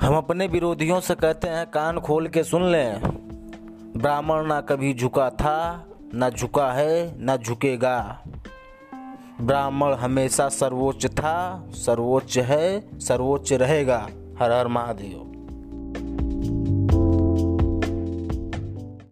हम अपने विरोधियों से कहते हैं, कान खोल के सुन लें। ब्राह्मण ना कभी झुका था, ना झुका है, ना झुकेगा। ब्राह्मण हमेशा सर्वोच्च था, सर्वोच्च है, सर्वोच्च रहेगा। हर हर महादेव।